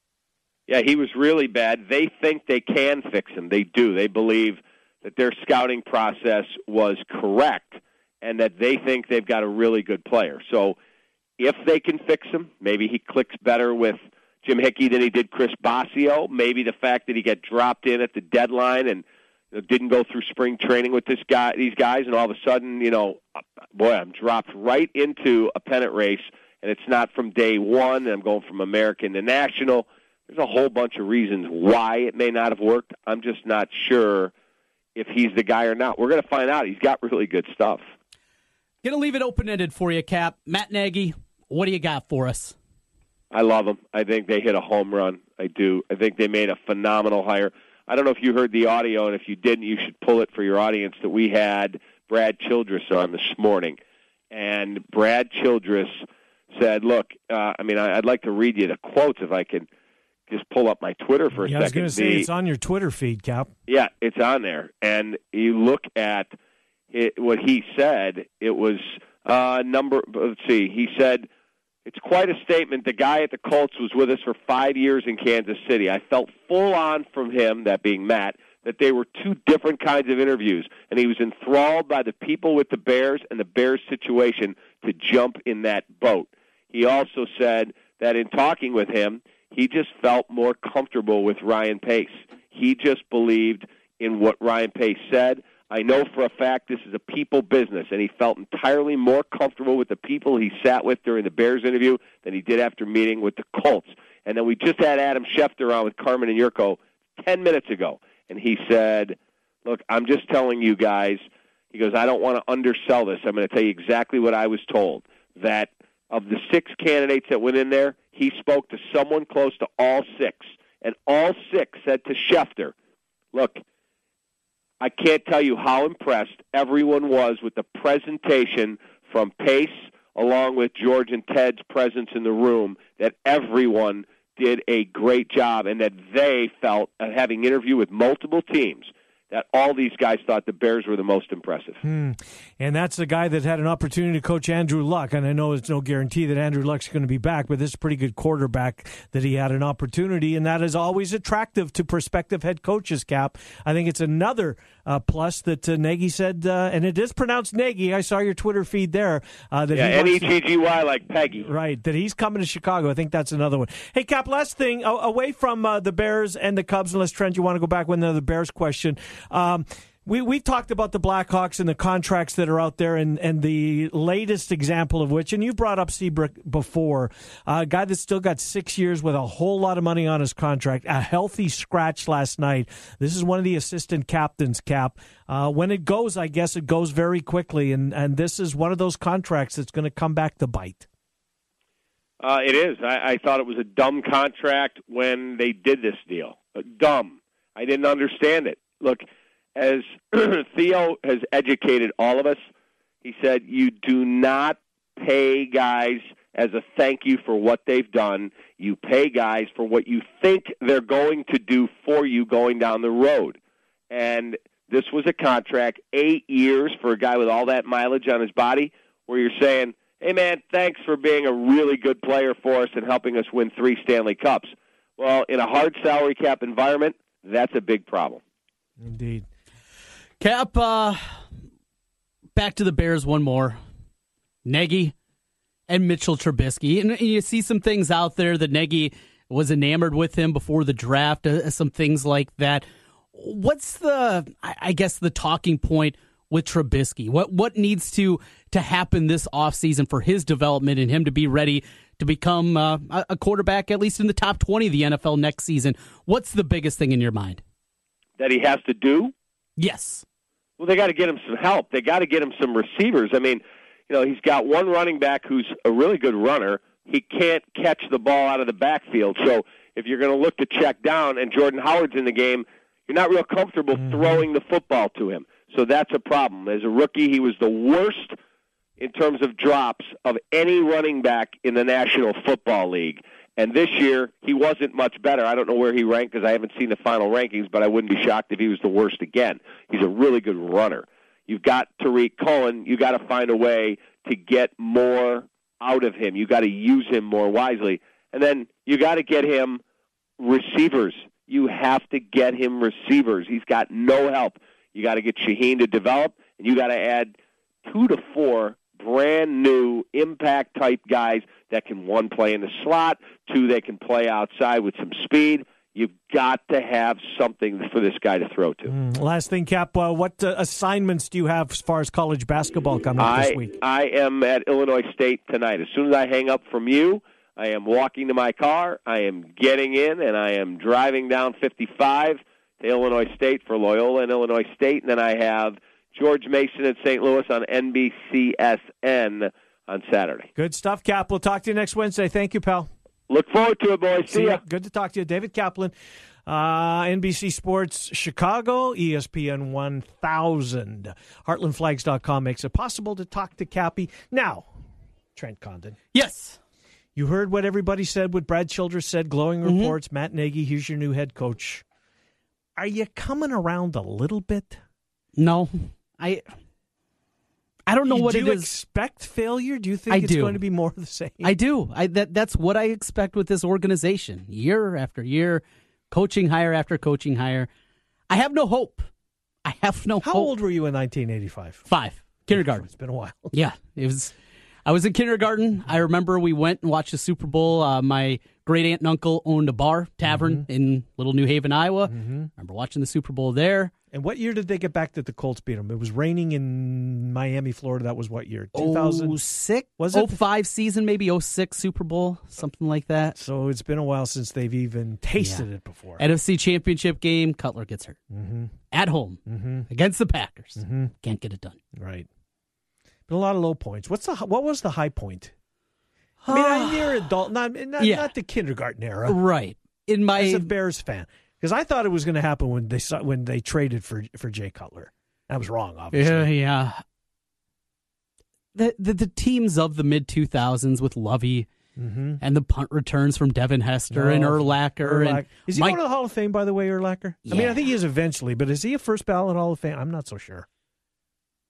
Yeah, he was really bad. They think they can fix him. They do. They believe that their scouting process was correct and that they think they've got a really good player. So if they can fix him, maybe he clicks better with – Jim Hickey than he did Chris Bosio. Maybe the fact that he got dropped in at the deadline and didn't go through spring training with this guy, these guys, and all of a sudden, you know, boy, I'm dropped right into a pennant race, and it's not from day one. And I'm going from American to national. There's a whole bunch of reasons why it may not have worked. I'm just not sure if he's the guy or not. We're going to find out. He's got really good stuff. Gonna leave it open ended for you, Cap. Matt Nagy, what do you got for us? I love them. I think they hit a home run. I do. I think they made a phenomenal hire. I don't know if you heard the audio, and if you didn't, you should pull it for your audience. That we had Brad Childress on this morning, and Brad Childress said, "Look, uh, I mean, I, would like to read you the quotes if I can just pull up my Twitter for a yeah, second." I was going to say the, it's on your Twitter feed, Cap. Yeah, it's on there, and you look at it, what he said. It was uh, number. Let's see. He said it's quite a statement. The guy at the Colts was with us for five years in Kansas City. I felt full on from him, that being Matt, that they were two different kinds of interviews, and he was enthralled by the people with the Bears and the Bears situation to jump in that boat. He also said that in talking with him, he just felt more comfortable with Ryan Pace. He just believed in what Ryan Pace said. I know for a fact this is a people business, and he felt entirely more comfortable with the people he sat with during the Bears interview than he did after meeting with the Colts. And then we just had Adam Schefter on with Carmen and Yurko 10 minutes ago, and he said, Look, I'm just telling you guys, he goes, I don't want to undersell this. I'm going to tell you exactly what I was told that of the six candidates that went in there, he spoke to someone close to all six, and all six said to Schefter, Look, I can't tell you how impressed everyone was with the presentation from Pace along with George and Ted's presence in the room that everyone did a great job and that they felt uh, having interviewed with multiple teams that all these guys thought the Bears were the most impressive. Hmm. And that's the guy that had an opportunity to coach Andrew Luck. And I know it's no guarantee that Andrew Luck's going to be back, but this is a pretty good quarterback that he had an opportunity. And that is always attractive to prospective head coaches, Cap. I think it's another uh, plus that uh, Nagy said, uh, and it is pronounced Nagy. I saw your Twitter feed there. Uh, that yeah, N E G G Y like Peggy. Right, that he's coming to Chicago. I think that's another one. Hey, Cap, last thing, away from uh, the Bears and the Cubs, unless Trent, you want to go back with another Bears question. Um, we we talked about the Blackhawks and the contracts that are out there, and, and the latest example of which, and you brought up Seabrook before, a guy that's still got six years with a whole lot of money on his contract, a healthy scratch last night. This is one of the assistant captains, Cap. Uh, when it goes, I guess it goes very quickly, and, and this is one of those contracts that's going to come back to bite. Uh, it is. I, I thought it was a dumb contract when they did this deal. Dumb. I didn't understand it. Look, as <clears throat> Theo has educated all of us, he said, you do not pay guys as a thank you for what they've done. You pay guys for what you think they're going to do for you going down the road. And this was a contract, eight years for a guy with all that mileage on his body, where you're saying, hey, man, thanks for being a really good player for us and helping us win three Stanley Cups. Well, in a hard salary cap environment, that's a big problem. Indeed. Cap, uh, back to the Bears one more. Nagy and Mitchell Trubisky. And you see some things out there that Nagy was enamored with him before the draft, uh, some things like that. What's the, I guess, the talking point with Trubisky? What what needs to to happen this offseason for his development and him to be ready to become uh, a quarterback, at least in the top 20 of the NFL next season? What's the biggest thing in your mind? That he has to do? Yes. Well, they got to get him some help. They got to get him some receivers. I mean, you know, he's got one running back who's a really good runner. He can't catch the ball out of the backfield. So if you're going to look to check down and Jordan Howard's in the game, you're not real comfortable mm-hmm. throwing the football to him. So that's a problem. As a rookie, he was the worst in terms of drops of any running back in the National Football League. And this year, he wasn't much better. I don't know where he ranked because I haven't seen the final rankings, but I wouldn't be shocked if he was the worst again. He's a really good runner. You've got Tarik Cohen. You've got to find a way to get more out of him. You've got to use him more wisely, and then you got to get him receivers. You have to get him receivers. He's got no help. You got to get Shaheen to develop, and you got to add two to four brand new impact type guys that can one play in the slot, two they can play outside with some speed. You've got to have something for this guy to throw to. Mm, last thing, Cap. Uh, what uh, assignments do you have as far as college basketball coming up I, this week? I am at Illinois State tonight. As soon as I hang up from you, I am walking to my car. I am getting in, and I am driving down 55 to Illinois State for Loyola and Illinois State. And then I have George Mason at St. Louis on NBCSN on Saturday. Good stuff, Cap. We'll talk to you next Wednesday. Thank you, pal. Look forward to it, boys. See, See ya. Good to talk to you. David Kaplan, uh, NBC Sports Chicago, ESPN 1000. HeartlandFlags.com makes it possible to talk to Cappy. Now, Trent Condon. Yes. You heard what everybody said, what Brad Childress said, glowing mm-hmm. reports. Matt Nagy, here's your new head coach. Are you coming around a little bit? No. I I don't know what do it you expect failure? Do you think I it's do. going to be more of the same? I do. I that that's what I expect with this organization. Year after year, coaching hire after coaching hire. I have no hope. I have no How hope. old were you in 1985? Five. Kindergarten. It's been a while. Yeah, it was. I was in kindergarten. I remember we went and watched the Super Bowl. Uh, my great aunt and uncle owned a bar tavern Mm-hmm. in Little New Haven, Iowa. Remember watching the Super Bowl there. And what year did they get back that the Colts beat them? It was raining in Miami, Florida. That was what year? 2000. 06? Was it? 05 season, maybe 06 Super Bowl, something like that. So it's been a while since they've even tasted it before. NFC Championship game, Cutler gets hurt. Mm-hmm. At home Mm-hmm. against the Packers. Mm-hmm. Can't get it done. Right. Been a lot of low points. What's the what was the high point? I mean, I'm near <sighs> adult, not not, Yeah. not the kindergarten era. Right. In my As a Bears fan, because I thought it was going to happen when they saw- when they traded for for Jay Cutler. I was wrong, obviously. Yeah, yeah. The, the the teams of the mid two thousands with Lovie Mm-hmm. and the punt returns from Devin Hester and Urlacher and is he Mike. going to the Hall of Fame? By the way, Urlacher. I mean, I think he is eventually, but is he a first ballot Hall of Fame? I'm not so sure.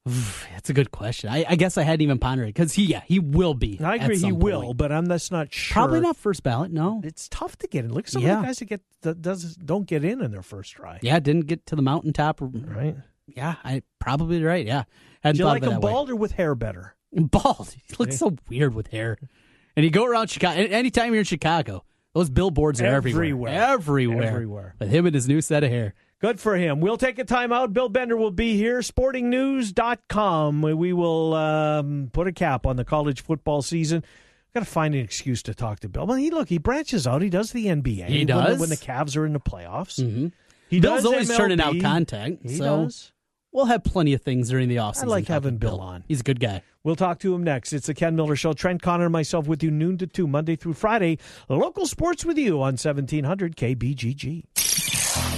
That's a good question. I, I guess I hadn't even pondered it because he yeah he will be. I agree, he some will, but I'm that's not sure. Probably not first ballot. No. It's tough to get in. Look at some Yeah. of the guys that get that does don't get in in their first try. Yeah, didn't get to the mountaintop. Right. Yeah, I probably right. Yeah, hadn't Do you like him that way. bald or with hair better? <laughs> Bald. He looks so weird with hair. And you go around Chicago. Anytime you're in Chicago, those billboards are everywhere. Everywhere. Everywhere. Everywhere. With him and his new set of hair. Good for him. We'll take a time out. Bill Bender will be here. Sportingnews.com. We will um, put a cap on the college football season. Got to find an excuse to talk to Bill. Well, he look, he branches out. He does the NBA. He when the- does. when the Cavs are in the playoffs. Mhm. He Bill's does always turning out MLB. content. He so does. We'll have plenty of things during the offseason. I like having to Bill on. He's a good guy. We'll talk to him next. It's the Ken Miller Show. Trent Condon and myself with you noon to 2, Monday through Friday. Local sports with you on 1700 KBGG.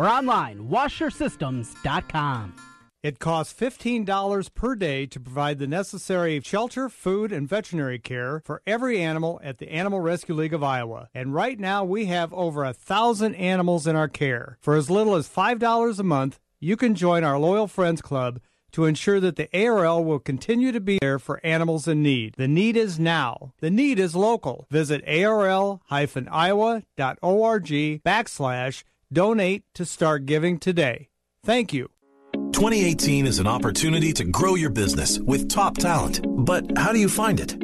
or online, washersystems.com. It costs $15 per day to provide the necessary shelter, food, and veterinary care for every animal at the Animal Rescue League of Iowa. And right now we have over a thousand animals in our care. For as little as $5 a month, you can join our Loyal Friends Club to ensure that the ARL will continue to be there for animals in need. The need is now. The need is local. Visit arl-iowa.org backslash donate to start giving today. Thank you. 2018 is an opportunity to grow your business with top talent. But how do you find it?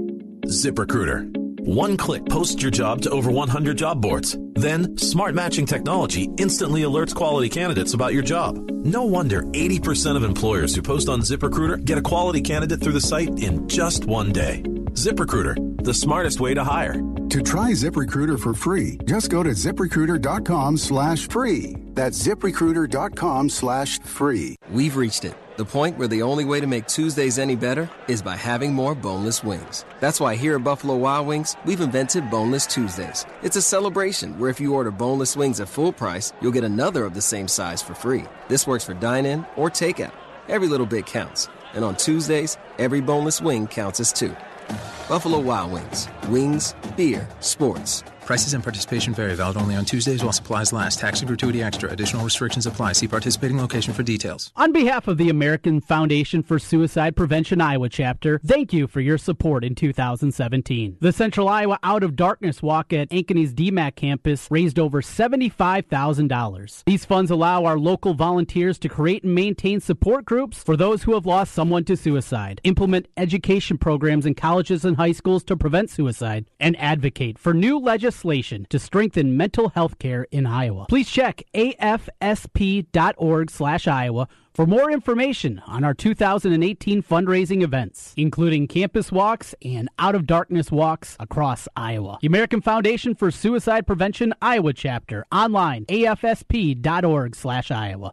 ZipRecruiter. One click posts your job to over 100 job boards. Then, smart matching technology instantly alerts quality candidates about your job. No wonder 80% of employers who post on ZipRecruiter get a quality candidate through the site in just one day. ZipRecruiter, the smartest way to hire. To try ZipRecruiter for free, just go to ziprecruiter.com slash free. That's ziprecruiter.com slash free. We've reached it, the point where the only way to make Tuesdays any better is by having more boneless wings. That's why here at Buffalo Wild Wings, we've invented Boneless Tuesdays. It's a celebration where if you order boneless wings at full price, you'll get another of the same size for free. This works for dine in or takeout. Every little bit counts. And on Tuesdays, every boneless wing counts as two. Buffalo Wild Wings. Wings, beer, sports. Prices and participation vary. Valid only on Tuesdays while supplies last. Tax and gratuity extra. Additional restrictions apply. See participating location for details. On behalf of the American Foundation for Suicide Prevention Iowa chapter, thank you for your support in 2017. The Central Iowa Out of Darkness Walk at Ankeny's DMACC campus raised over $75,000. These funds allow our local volunteers to create and maintain support groups for those who have lost someone to suicide, implement education programs in colleges and high schools to prevent suicide, and advocate for new legislation legislation to strengthen mental health care in Iowa. Please check afsp.org slash Iowa for more information on our 2018 fundraising events, including campus walks and out of darkness walks across Iowa. The American Foundation for Suicide Prevention Iowa chapter online afsp.org slash Iowa.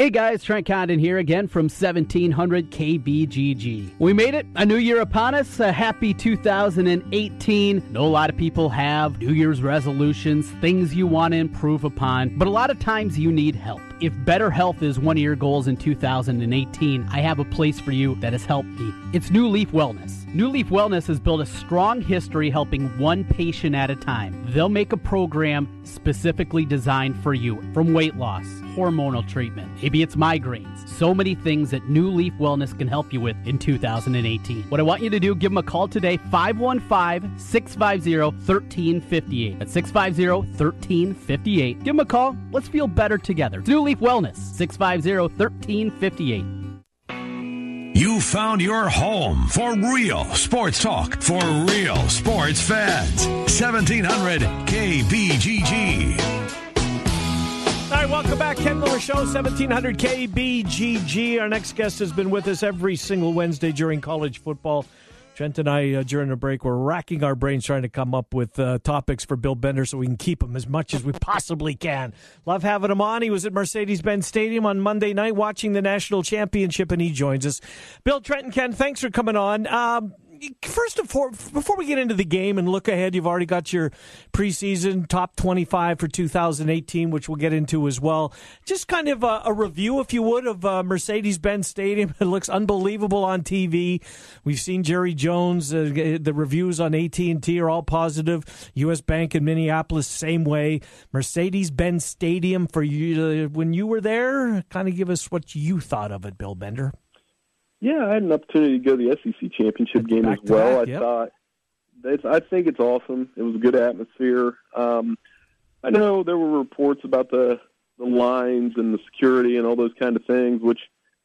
Hey guys, Trent Condon here again from 1700 KBGG. We made it, a new year upon us, a happy 2018. Know a lot of people have New Year's resolutions, things you want to improve upon, but a lot of times you need help. If better health is one of your goals in 2018, I have a place for you that has helped me. It's New Leaf Wellness. New Leaf Wellness has built a strong history helping one patient at a time. They'll make a program specifically designed for you from weight loss, hormonal treatment, maybe it's migraines, so many things that New Leaf Wellness can help you with in 2018. What I want you to do, give them a call today, 515 650 1358. That's 650 1358. Give them a call. Let's feel better together. It's New Leaf Wellness, 650 1358. You found your home for real sports talk for real sports fans. 1700 KBGG. All right, welcome back. Ken Miller Show, 1700 KBGG. Our next guest has been with us every single Wednesday during college football. Trent and I, uh, during the break, were racking our brains trying to come up with uh, topics for Bill Bender so we can keep him as much as we possibly can. Love having him on. He was at Mercedes Benz Stadium on Monday night watching the national championship, and he joins us. Bill, Trent, and Ken, thanks for coming on. Um, first of all, before we get into the game and look ahead, you've already got your preseason top 25 for 2018, which we'll get into as well. Just kind of a, a review, if you would, of uh, Mercedes Benz Stadium. <laughs> It looks unbelievable on TV. We've seen Jerry Jones. Uh, the reviews on AT&T are all positive. U.S. Bank in Minneapolis, same way. Mercedes Benz Stadium for you uh, when you were there. Kind of give us what you thought of it, Bill Bender. Yeah, I had an opportunity to go to the SEC championship game as well. back, I yep. thought it's, I think it's awesome. It was a good atmosphere. Um, I know there were reports about the the lines and the security and all those kind of things, which,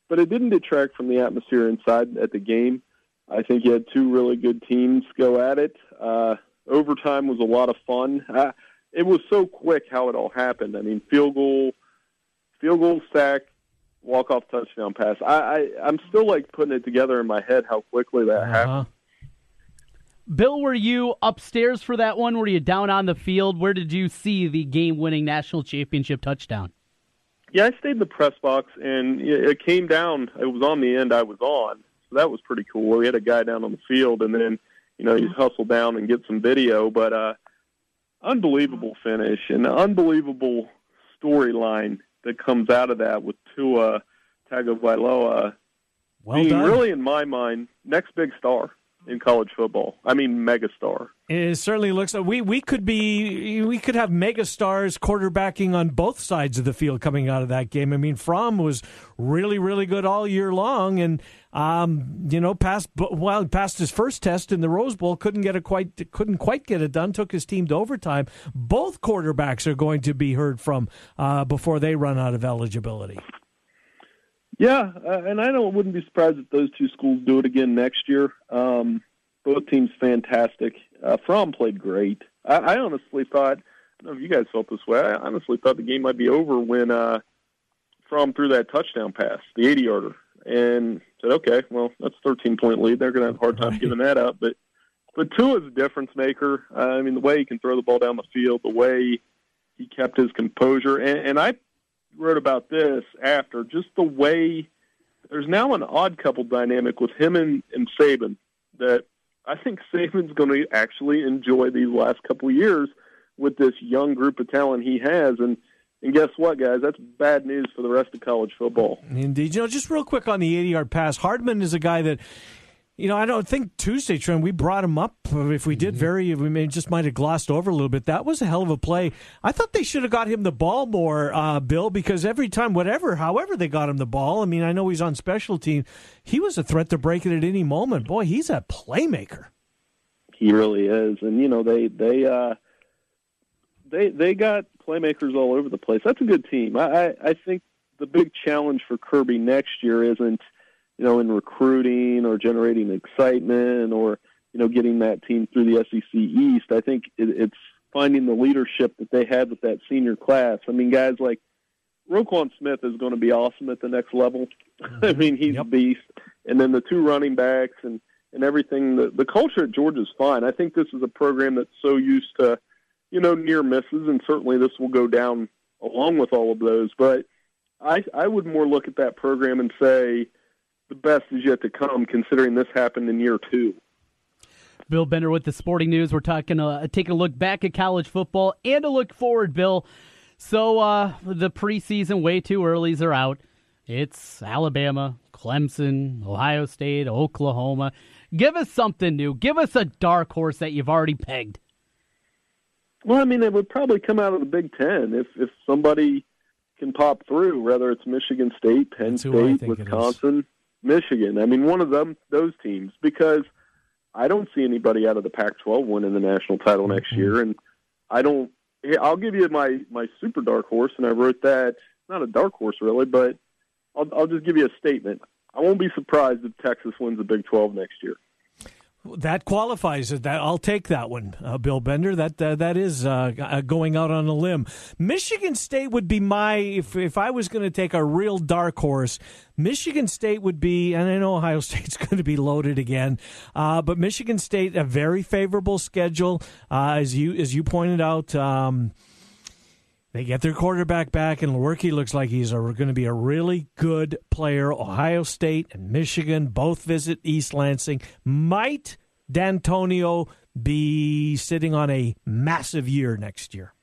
but it didn't detract from the atmosphere inside at the game. I think you had two really good teams go at it. Uh, overtime was a lot of fun. Uh, it was so quick how it all happened. I mean, field goal, field goal sack, walk off touchdown pass. I, I I'm still like putting it together in my head how quickly that happened. Bill, were you upstairs for that one? Were you down on the field? Where did you see the game winning national championship touchdown? Yeah, I stayed in the press box, and it it came down. It was on the end I was on, so that was pretty cool. We had a guy down on the field, and then you know you hustle down and get some video. But uh, unbelievable finish and unbelievable storyline that comes out of that with Tua Tagovailoa Well being done. really, in my mind, next big star. in college football. I mean, megastar. It certainly looks like we, we could be we could have mega stars quarterbacking on both sides of the field coming out of that game. I mean, Fromm was really really good all year long, and um, you know, passed well passed his first test in the Rose Bowl, couldn't get it quite couldn't quite get it done. Took his team to overtime. Both quarterbacks are going to be heard from uh, before they run out of eligibility. Yeah, uh, and I don't wouldn't be surprised if those two schools do it again next year. Um, both teams fantastic. Uh, Fromm played great. I, I honestly thought, I don't know if you guys felt this way. I honestly thought the game might be over when uh, Fromm threw that touchdown pass, the 80 yarder, and said, okay, well, that's a 13 point lead. They're going to have a hard time giving that up. But but Tua is a difference maker. Uh, I mean, the way he can throw the ball down the field, the way he kept his composure, and, and I wrote about this after just the way there's now an odd couple dynamic with him and, and Saban that I think Saban's going to actually enjoy these last couple years with this young group of talent he has. And and guess what, guys? That's bad news for the rest of college football. Indeed. You know, just real quick on the 80 yard pass, Hardman is a guy that you know, I don't think Tuesday, Trent, we brought him up. If we did, mm-hmm. very, we may just might have glossed over a little bit. That was a hell of a play. I thought they should have got him the ball more, uh, Bill, because every time, whatever, however they got him the ball, I mean, I know he's on special team. He was a threat to break it at any moment. Boy, he's a playmaker. He really is. And, you know, they, they, uh, they, they got playmakers all over the place. That's a good team. I, I, I think the big challenge for Kirby next year isn't – you know, in recruiting or generating excitement or, you know, getting that team through the SEC East. I think it, it's finding the leadership that they had with that senior class. I mean, guys like Roquan Smith is going to be awesome at the next level. <laughs> I mm-hmm. mean, he's yep. a beast. And then the two running backs and, and everything. The, the culture at Georgia is fine. I think this is a program that's so used to, you know, near misses, and certainly this will go down along with all of those. But I, I would more look at that program and say, the best is yet to come, considering this happened in year two. Bill Bender with the Sporting News. We're talking, uh, taking a look back at college football and a look forward, Bill. So uh, the preseason way too earlys are out. It's Alabama, Clemson, Ohio State, Oklahoma. Give us something new. Give us a dark horse that you've already pegged. Well, I mean, it would probably come out of the Big Ten if if somebody can pop through, whether it's Michigan State, Penn State, Wisconsin. Michigan. I mean, one of them, those teams, because I don't see anybody out of the Pac-12 winning the national title next mm-hmm. year, and I don't. I'll give you my my super dark horse, and I wrote that not a dark horse really, but I'll, I'll just give you a statement. I won't be surprised if Texas wins the Big 12 next year. That qualifies. That I'll take that one, uh, Bill Bender. That uh, that is uh, uh going out on a limb. Michigan State would be my if if I was going to take a real dark horse. Michigan State would be, and I know Ohio <laughs> State's going to be loaded again, uh, but Michigan State a very favorable schedule, uh, as you as you pointed out. Um, they get their quarterback back, and Lewerke looks like he's going to be a really good player. Ohio State and Michigan both visit East Lansing. Might Dantonio be sitting on a massive year next year?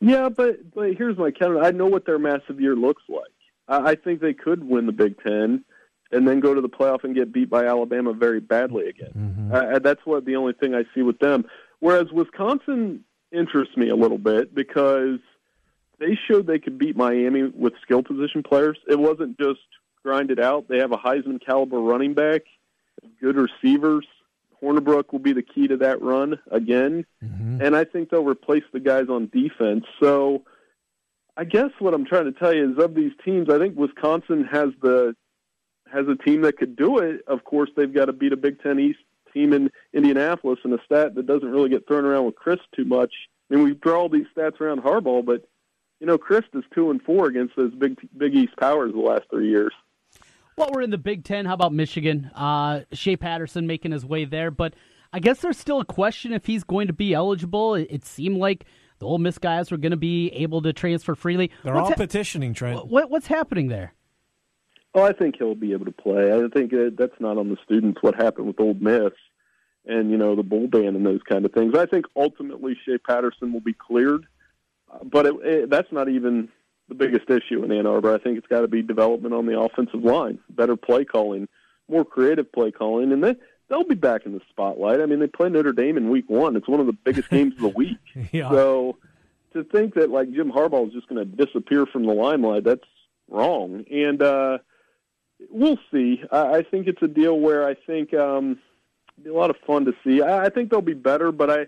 Yeah, but but here's my counter. I know what their massive year looks like. I, I think they could win the Big Ten and then go to the playoff and get beat by Alabama very badly again. Mm-hmm. Uh, that's what the only thing I see with them. Whereas Wisconsin interests me a little bit because they showed they could beat Miami with skill position players. It wasn't just grind it out. They have a Heisman caliber running back, good receivers. Hornibrook will be the key to that run again, mm-hmm. and I think they'll replace the guys on defense. So, I guess what I'm trying to tell you is of these teams, I think Wisconsin has the has a team that could do it. Of course, they've got to beat a Big Ten East team in Indianapolis and a stat that doesn't really get thrown around with Chryst too much. I mean, we draw all these stats around Harbaugh, but you know, Chryst is two and four against those big Big East powers the last three years. Well, we're in the Big Ten. How about Michigan? Uh, Shea Patterson making his way there, but I guess there's still a question if he's going to be eligible. It, it seemed like the Ole Miss guys were going to be able to transfer freely. They're what's all ha- petitioning, Trent. What, what's happening there? Oh, I think he'll be able to play. I think that's not on the students. What happened with Old Miss, and you know the bull ban and those kind of things. I think ultimately Shea Patterson will be cleared, but it, it, that's not even the biggest issue in Ann Arbor. I think it's got to be development on the offensive line, better play calling, more creative play calling, and they they'll be back in the spotlight. I mean, they play Notre Dame in week one. It's one of the biggest games of the week. <laughs> Yeah. So to think that like Jim Harbaugh is just going to disappear from the limelight, that's wrong. And uh, we'll see. I, I think it's a deal where I think um, be a lot of fun to see. I, I think they'll be better, but I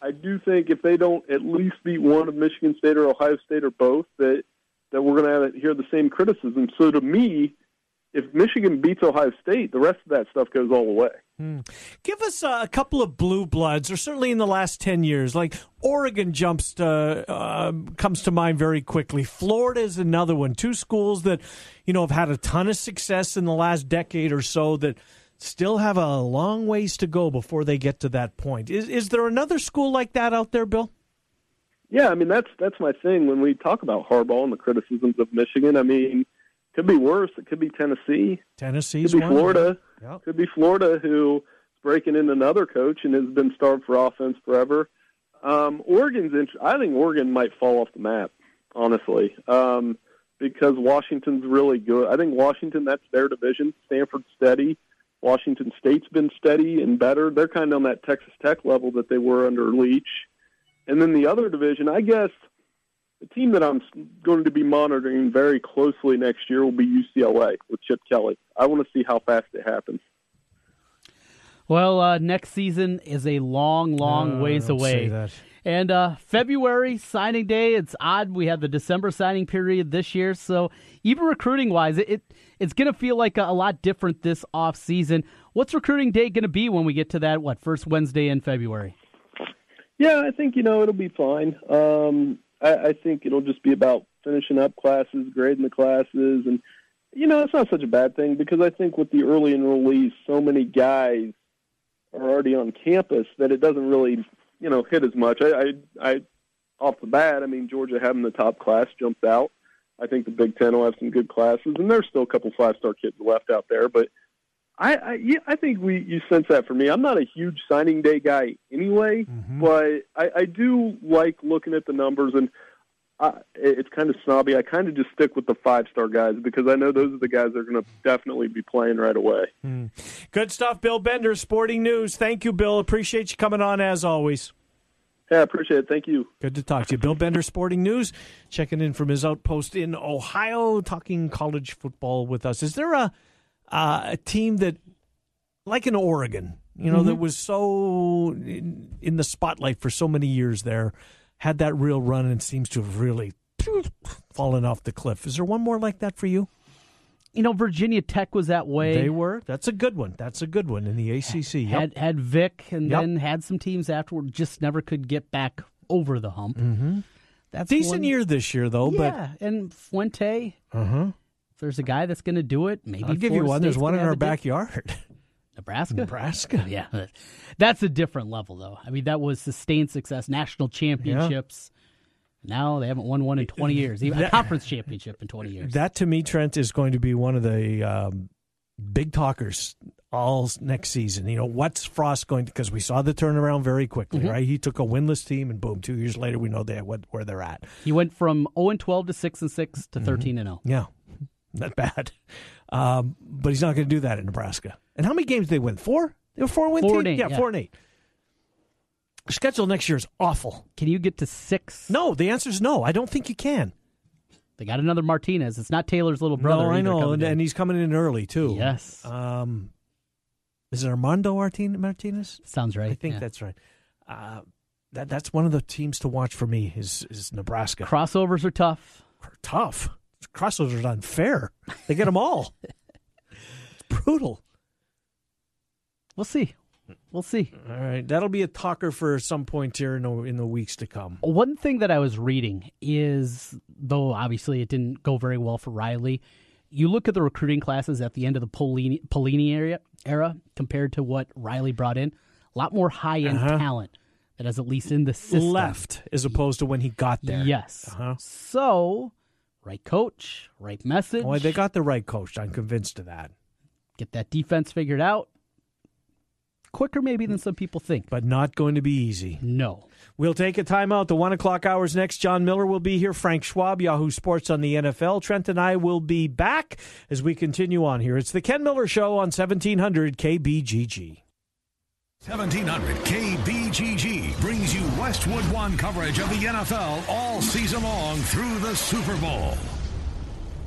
I do think if they don't at least beat one of Michigan State or Ohio State or both, that that we're going to hear the same criticism. So to me, if Michigan beats Ohio State, the rest of that stuff goes all the way. Hmm. Give us uh, a couple of blue bloods, or certainly in the last ten years, like Oregon jumps to, uh, comes to mind very quickly. Florida is another one. Two schools that you know have had a ton of success in the last decade or so that still have a long ways to go before they get to that point. Is is there another school like that out there, Bill? Yeah, I mean that's that's my thing when we talk about Harbaugh and the criticisms of Michigan. I mean, could be worse. It could be Tennessee. Tennessee. could be one. Florida. Yep. Could be Florida who is breaking in another coach and has been starved for offense forever. Um, Oregon's. Int- I think Oregon might fall off the map, honestly, um, because Washington's really good. I think Washington. That's their division. Stanford's steady. Washington State's been steady and better. They're kind of on that Texas Tech level that they were under Leach. And then the other division, I guess, the team that I'm going to be monitoring very closely next year will be UCLA with Chip Kelly. I want to see how fast it happens. Well, uh, next season is a long, long No, ways away. that. And uh, February signing day, it's odd. We had the December signing period this year, so even recruiting wise, it, it it's going to feel like a, a lot different this off season. What's recruiting day going to be when we get to that what first Wednesday in February? Yeah, I think you know it'll be fine. Um, I, I think it'll just be about finishing up classes, grading the classes, and you know it's not such a bad thing because I think with the early enrollees, so many guys are already on campus that it doesn't really you know hit as much. I, I, I off the bat, I mean Georgia having the top class jumps out. I think the Big Ten will have some good classes, and there's still a couple five star kids left out there, but. I, I yeah, I think we you sense that for me. I'm not a huge signing day guy anyway, but I, I do like looking at the numbers, and I, it's kind of snobby. I kind of just stick with the five star guys because I know those are the guys that are going to definitely be playing right away. Hmm. Good stuff, Bill Bender, Sporting News. Thank you, Bill. Appreciate you coming on as always. Yeah, I appreciate it. Thank you. Good to talk to you. Bill Bender, Sporting News, checking in from his outpost in Ohio, talking college football with us. Is there a uh, a team that, like in Oregon, you know, Mm-hmm. that was so in, in the spotlight for so many years there, had that real run and seems to have really <sniffs> fallen off the cliff? Is there one more like that for you? You know, Virginia Tech was that way. They were. That's a good one. That's a good one in the ACC. Yep. had had Vick, and Yep. then had some teams afterward. Just never could get back over the hump. Mhm. That's Decent one- year this year, though. Yeah, and Fuente. Uh huh. If there's a guy that's going to do it, maybe I'll give you one. There's one in our have a di- backyard. <laughs> Nebraska. Nebraska. <laughs> Yeah, that's a different level, though. I mean, that was sustained success, national championships. Now they haven't won one in 20 years, even a <laughs> conference championship in 20 years. That to me, Trent, is going to be one of the um, big talkers all next season. You know, what's Frost going to? Because we saw the turnaround very quickly, Mhm. right? He took a winless team, and boom, two years later, we know they what where they're at. He went from 0 and 12 to 6 and 6 to 13 and 0. Yeah, not bad. Um, but he's not going to do that in Nebraska. And how many games did they win? Four. They were four win Four team? and eight, Yeah, yeah. four and eight. Schedule next year is awful. Can you get to six? No, the answer is no. I don't think you can. They got another Martinez. It's not Taylor's little brother. no, I know, and, and he's coming in early too. Yes. Um, is it Armando Martinez? Sounds right. I think yeah. that's right. Uh, that that's one of the teams to watch for me. Is is Nebraska Crossovers are tough. tough? Crossovers are unfair. They get them all. it's brutal. We'll see. We'll see. All right, that'll be a talker for some point here in the, in the weeks to come. One thing that I was reading is, though obviously it didn't go very well for Riley, you look at the recruiting classes at the end of the Pelini, Pelini area, era compared to what Riley brought in. A lot more high end Uh-huh. talent that is at least in the system. Left as opposed to when he got there. Yes. Uh-huh. So, right coach, right message. Boy, they got the right coach. I'm convinced of that. get that defense figured out quicker maybe than some people think. But not going to be easy. No. We'll take a timeout. The one o'clock hours next. John Miller will be here. Frank Schwab, Yahoo Sports on the NFL. Trent and I will be back as we continue on here. It's the Ken Miller Show on 1700 KBGG. 1700 KBGG brings you Westwood One coverage of the NFL all season long through the Super Bowl.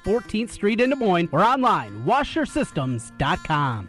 14th Street in Des Moines or online, washersystems.com.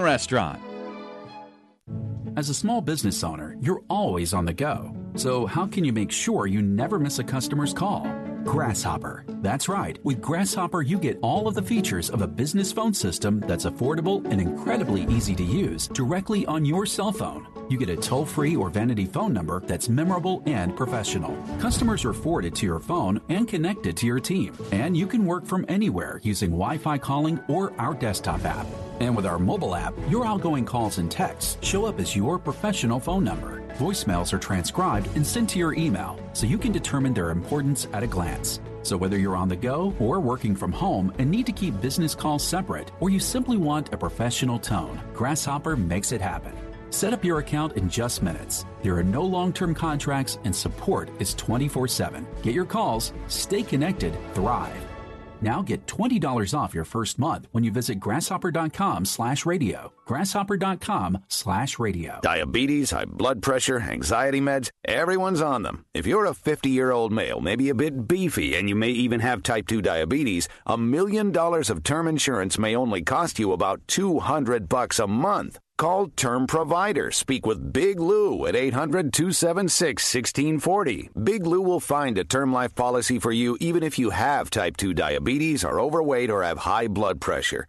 Restaurant. As a small business owner, you're always on the go. So, how can you make sure you never miss a customer's call? Grasshopper. That's right. With Grasshopper, you get all of the features of a business phone system that's affordable and incredibly easy to use directly on your cell phone. You get a toll free or vanity phone number that's memorable and professional. Customers are forwarded to your phone and connected to your team. And you can work from anywhere using Wi Fi calling or our desktop app. And with our mobile app, your outgoing calls and texts show up as your professional phone number. Voicemails are transcribed and sent to your email so you can determine their importance at a glance. So, whether you're on the go or working from home and need to keep business calls separate, or you simply want a professional tone, Grasshopper makes it happen. Set up your account in just minutes. There are no long term contracts and support is 24 7. Get your calls, stay connected, thrive. Now get $20 off your first month when you visit grasshopper.com slash radio. Grasshopper.com slash radio. Diabetes, high blood pressure, anxiety meds, everyone's on them. If you're a 50 year old male, maybe a bit beefy, and you may even have type 2 diabetes, a million dollars of term insurance may only cost you about 200 bucks a month. Call Term Provider. Speak with Big Lou at 800 276 1640. Big Lou will find a term life policy for you even if you have type 2 diabetes, are overweight, or have high blood pressure.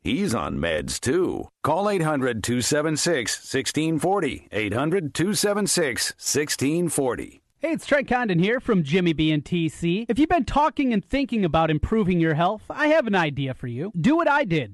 He's on meds too. Call 800 276 1640. 800 276 1640. Hey, it's Trent Condon here from Jimmy B and TC. If you've been talking and thinking about improving your health, I have an idea for you. Do what I did.